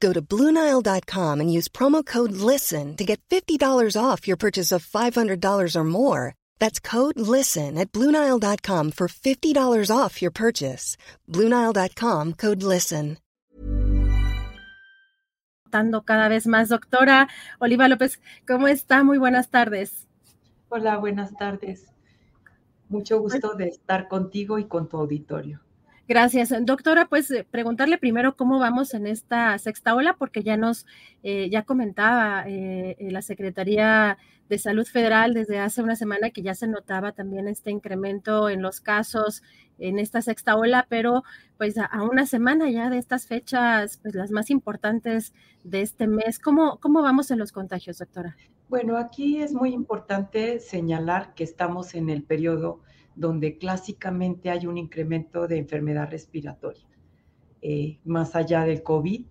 Go to Bluenile.com and use promo code LISTEN to get $50 off your purchase of $500 or more. That's code LISTEN at Bluenile.com for $50 off your purchase. Bluenile.com code LISTEN. Cada vez más, doctora Oliva López, ¿cómo está? Muy buenas tardes. Hola, buenas tardes. Mucho gusto de estar contigo y con tu auditorio. Gracias. Doctora, pues eh, preguntarle primero cómo vamos en esta sexta ola, porque ya nos, eh, ya comentaba eh, la Secretaría de Salud Federal desde hace una semana que ya se notaba también este incremento en los casos en esta sexta ola, pero pues a, una semana ya de estas fechas, pues las más importantes de este mes, ¿cómo, cómo vamos en los contagios, doctora? Bueno, aquí es muy importante señalar que estamos en el periodo donde clásicamente hay un incremento de enfermedad respiratoria. Eh, más allá del COVID,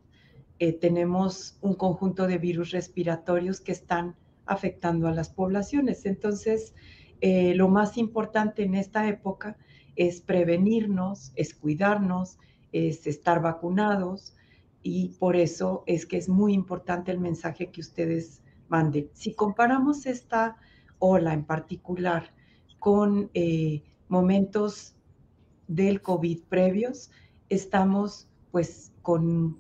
eh, tenemos un conjunto de virus respiratorios que están afectando a las poblaciones. Entonces, eh, lo más importante en esta época es prevenirnos, es cuidarnos, es estar vacunados y por eso es que es muy importante el mensaje que ustedes manden. Si comparamos esta ola en particular con eh, momentos del COVID previos, estamos pues con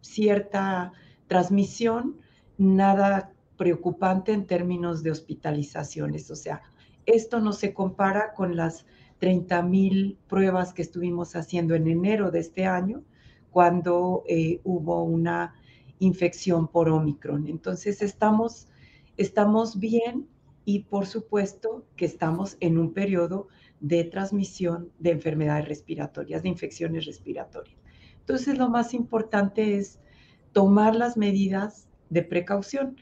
cierta transmisión, nada preocupante en términos de hospitalizaciones. O sea, esto no se compara con las 30 mil pruebas que estuvimos haciendo en enero de este año, cuando eh, hubo una infección por Omicron. Entonces, estamos, estamos bien, y por supuesto que estamos en un periodo de transmisión de enfermedades respiratorias, de infecciones respiratorias. Entonces, lo más importante es tomar las medidas de precaución,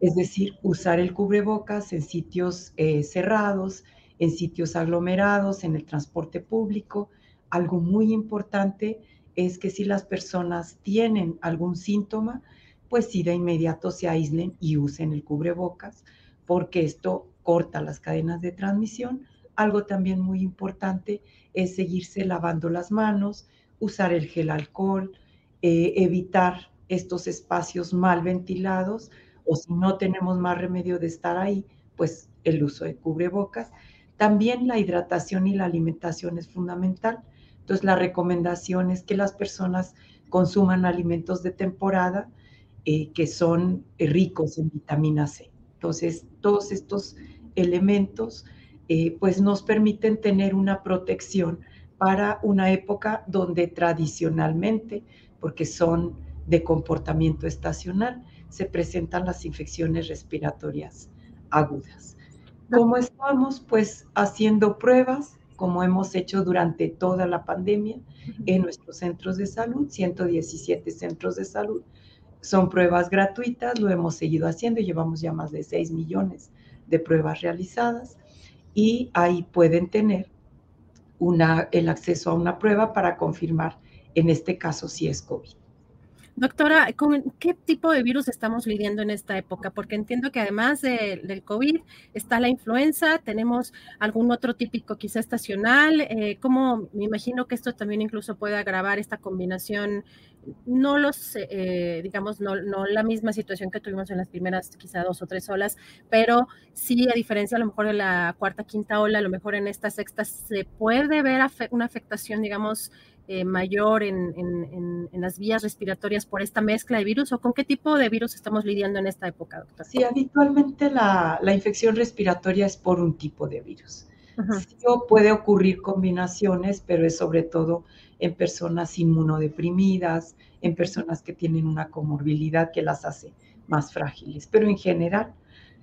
es decir, usar el cubrebocas en sitios eh, cerrados, en sitios aglomerados, en el transporte público. Algo muy importante es que si las personas tienen algún síntoma, pues sí de inmediato se aíslen y usen el cubrebocas porque esto corta las cadenas de transmisión. Algo también muy importante es seguirse lavando las manos, usar el gel alcohol, eh, evitar estos espacios mal ventilados o si no tenemos más remedio de estar ahí, pues el uso de cubrebocas. También la hidratación y la alimentación es fundamental. Entonces la recomendación es que las personas consuman alimentos de temporada eh, que son ricos en vitamina C. Entonces, todos estos elementos eh, pues nos permiten tener una protección para una época donde tradicionalmente, porque son de comportamiento estacional, se presentan las infecciones respiratorias agudas. ¿Cómo estamos? Pues haciendo pruebas, como hemos hecho durante toda la pandemia en nuestros centros de salud, 117 centros de salud, son pruebas gratuitas, lo hemos seguido haciendo, llevamos ya más de 6 millones de pruebas realizadas y ahí pueden tener una, el acceso a una prueba para confirmar, en este caso, si es COVID. Doctora, ¿con qué tipo de virus estamos lidiando en esta época? Porque entiendo que además del COVID está la influenza, tenemos algún otro típico quizá estacional, eh, ¿cómo me imagino que esto también incluso puede agravar esta combinación? No los, eh, digamos, no, no, la misma situación que tuvimos en las primeras quizá dos o tres olas, pero sí, a diferencia a lo mejor de la cuarta, quinta ola, a lo mejor en esta sexta se puede ver una afectación, digamos, eh, mayor en, las vías respiratorias por esta mezcla de virus o con qué tipo de virus estamos lidiando en esta época, doctor? Sí, habitualmente la, infección respiratoria es por un tipo de virus. Sí, puede ocurrir combinaciones, pero es sobre todo en personas inmunodeprimidas, en personas que tienen una comorbilidad que las hace más frágiles. Pero en general,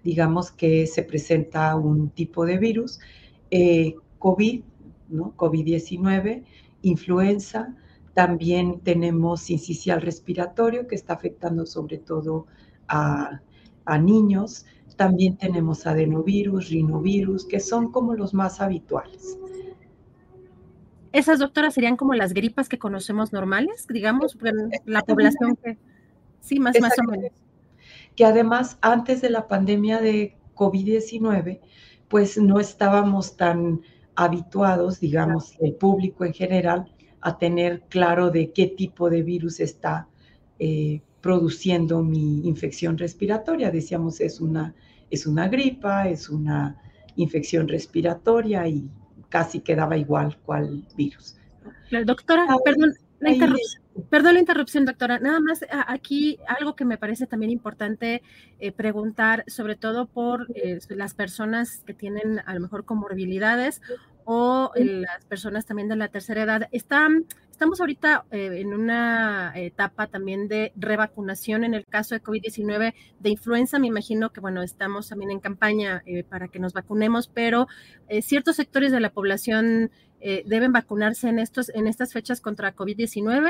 digamos que se presenta un tipo de virus, eh, COVID, ¿no? COVID-19, influenza, también tenemos incisial respiratorio que está afectando sobre todo a, a niños, también tenemos adenovirus, rinovirus, que son como los más habituales. Esas doctoras serían como las gripas que conocemos normales, digamos, la población que sí, más, más o menos. Que además, antes de la pandemia de COVID-19, pues no estábamos tan habituados, digamos, el público en general, a tener claro de qué tipo de virus está eh, produciendo mi infección respiratoria. Decíamos, es una, es una gripa, es una infección respiratoria y casi quedaba igual cuál virus. doctora, perdón, la interrupción. Perdón la interrupción, doctora. Nada más aquí algo que me parece también importante eh, preguntar, sobre todo por eh, las personas que tienen a lo mejor comorbilidades o las personas también de la tercera edad. Están, estamos ahorita eh, en una etapa también de revacunación en el caso de COVID-19, de influenza. Me imagino que, bueno, estamos también en campaña para que nos vacunemos, pero ciertos sectores de la población deben vacunarse en, estos, en estas fechas contra COVID-19.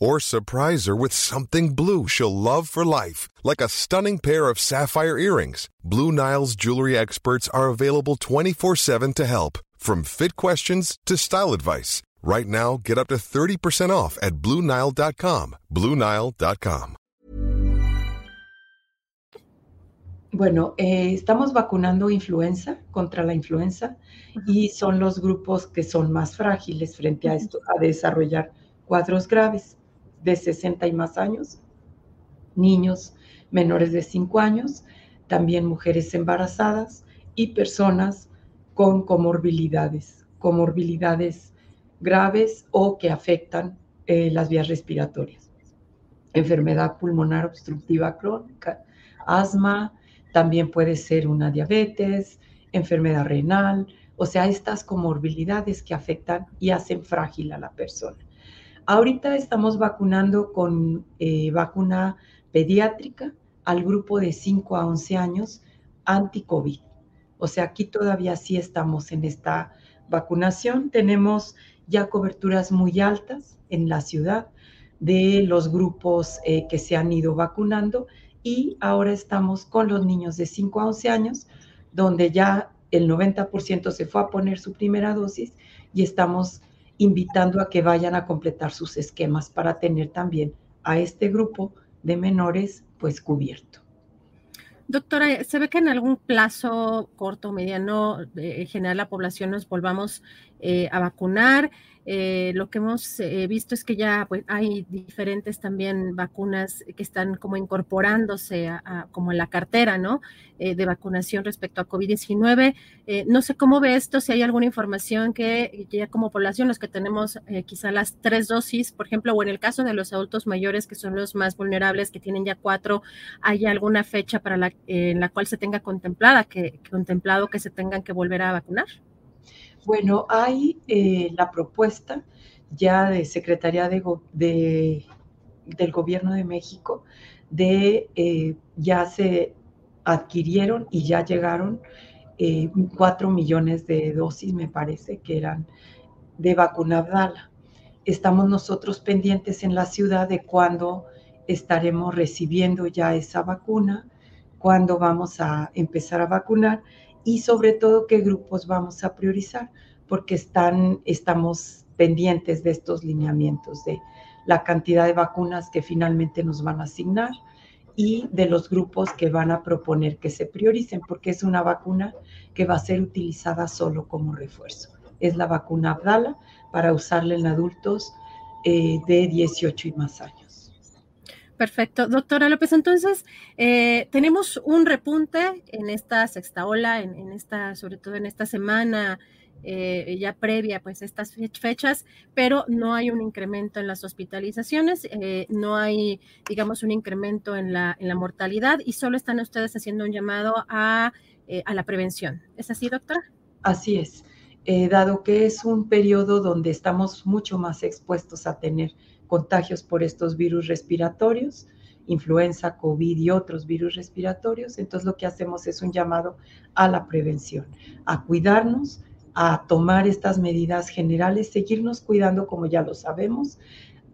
Or surprise her with something blue she'll love for life, like a stunning pair of sapphire earrings. Blue Nile's jewelry experts are available 24 7 to help, from fit questions to style advice. Right now, get up to 30% off at BlueNile.com. BlueNile.com. Bueno, eh, estamos vacunando influenza contra la influenza y son los grupos que son más frágiles frente a esto, a desarrollar cuadros graves. De 60 y más años, niños menores de 5 años, también mujeres embarazadas y personas con comorbilidades, comorbilidades graves o que afectan eh, las vías respiratorias. Enfermedad pulmonar obstructiva crónica, asma, también puede ser una diabetes, enfermedad renal, o sea, estas comorbilidades que afectan y hacen frágil a la persona. Ahorita estamos vacunando con eh, vacuna pediátrica al grupo de 5 a 11 años anti-COVID. O sea, aquí todavía sí estamos en esta vacunación. Tenemos ya coberturas muy altas en la ciudad de los grupos eh, que se han ido vacunando y ahora estamos con los niños de 5 a 11 años, donde ya el 90% se fue a poner su primera dosis y estamos invitando a que vayan a completar sus esquemas para tener también a este grupo de menores pues cubierto. Doctora, ¿se ve que en algún plazo corto mediano, eh, en general, la población nos volvamos eh, a vacunar? Eh, lo que hemos eh, visto es que ya pues, hay diferentes también vacunas que están como incorporándose a, como en la cartera, ¿no? Eh, de vacunación respecto a COVID-19. no sé cómo ve esto, si hay alguna información que ya como población, los que tenemos quizá las tres dosis, por ejemplo, o en el caso de los adultos mayores, que son los más vulnerables, que tienen ya cuatro, ¿hay alguna fecha para la, en la cual se tenga contemplada, que, contemplado que se tengan que volver a vacunar? Bueno, hay eh, la propuesta ya de Secretaría de, del Gobierno de México de eh, ya se adquirieron y ya llegaron eh, cuatro millones de dosis, me parece que eran de vacuna Abdala. estamos nosotros pendientes en la ciudad de cuándo estaremos recibiendo ya esa vacuna, cuándo vamos a empezar a vacunar y sobre todo qué grupos vamos a priorizar, porque están, estamos pendientes de estos lineamientos, de la cantidad de vacunas que finalmente nos van a asignar y de los grupos que van a proponer que se prioricen, porque es una vacuna que va a ser utilizada solo como refuerzo. Es la vacuna Abdala para usarla en adultos eh, de 18 y más años. Perfecto. Doctora López, entonces, eh, tenemos un repunte en esta sexta ola, en, esta, sobre todo en esta semana eh, ya previa pues estas fechas, pero no hay un incremento en las hospitalizaciones, eh, no hay, digamos, un incremento en la, en la mortalidad y solo están ustedes haciendo un llamado a, eh, a la prevención. ¿Es así, doctora? Así es. dado que es un periodo donde estamos mucho más expuestos a tener contagios por estos virus respiratorios, influenza, COVID y otros virus respiratorios, entonces lo que hacemos es un llamado a la prevención, a cuidarnos, a tomar estas medidas generales, seguirnos cuidando como ya lo sabemos,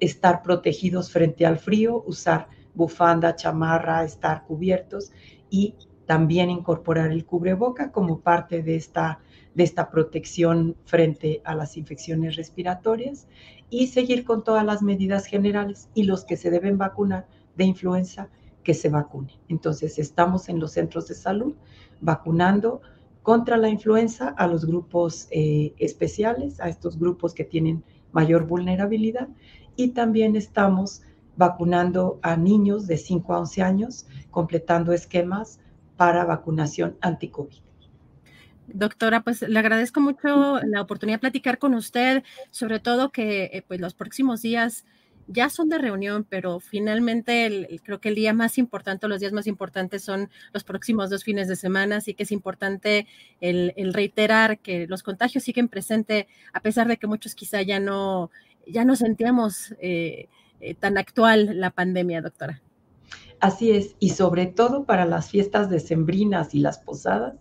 estar protegidos frente al frío, usar bufanda, chamarra, estar cubiertos y también incorporar el cubreboca como parte de esta, de esta protección frente a las infecciones respiratorias y seguir con todas las medidas generales y los que se deben vacunar de influenza que se vacunen. Entonces estamos en los centros de salud vacunando contra la influenza a los grupos eh, especiales, a estos grupos que tienen mayor vulnerabilidad y también estamos vacunando a niños de 5 a 11 años, completando esquemas para vacunación anti-COVID. Doctora, pues le agradezco mucho la oportunidad de platicar con usted, sobre todo que eh, pues los próximos días ya son de reunión, pero finalmente creo que el día más importante, los días más importantes son los próximos dos fines de semana, así que es importante el, reiterar que los contagios siguen presentes, a pesar de que muchos quizá ya no, ya no sentíamos eh, eh, tan actual la pandemia, doctora. Así es, y sobre todo para las fiestas decembrinas y las posadas,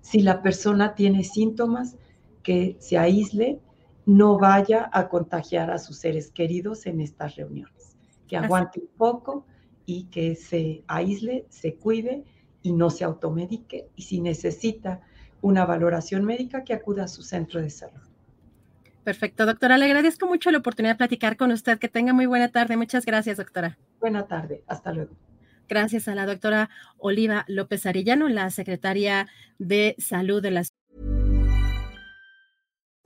si la persona tiene síntomas, que se aísle no vaya a contagiar a sus seres queridos en estas reuniones, que aguante un poco y que se aísle, se cuide y no se automedique y si necesita una valoración médica que acuda a su centro de salud. Perfecto, doctora. Le agradezco mucho la oportunidad de platicar con usted. Que tenga muy buena tarde. Muchas gracias, doctora. Buena tarde. Hasta luego. Gracias a la doctora Oliva López Arellano, la secretaria de Salud de la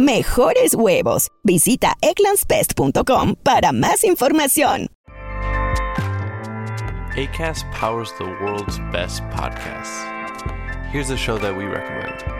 mejores huevos. Visita eclanspest.com para más información. ACAST powers the world's best podcasts. Here's a show that we recommend.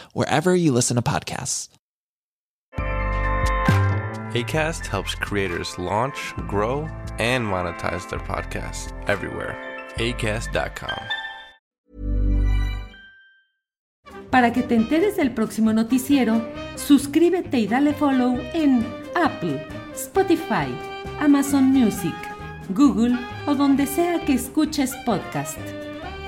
wherever you listen to podcasts. ACAST helps creators launch, grow, and monetize their podcasts everywhere. ACAST.com. Para que te enteres del próximo noticiero, suscríbete y dale follow en Apple, Spotify, Amazon Music, Google o donde sea que escuches podcast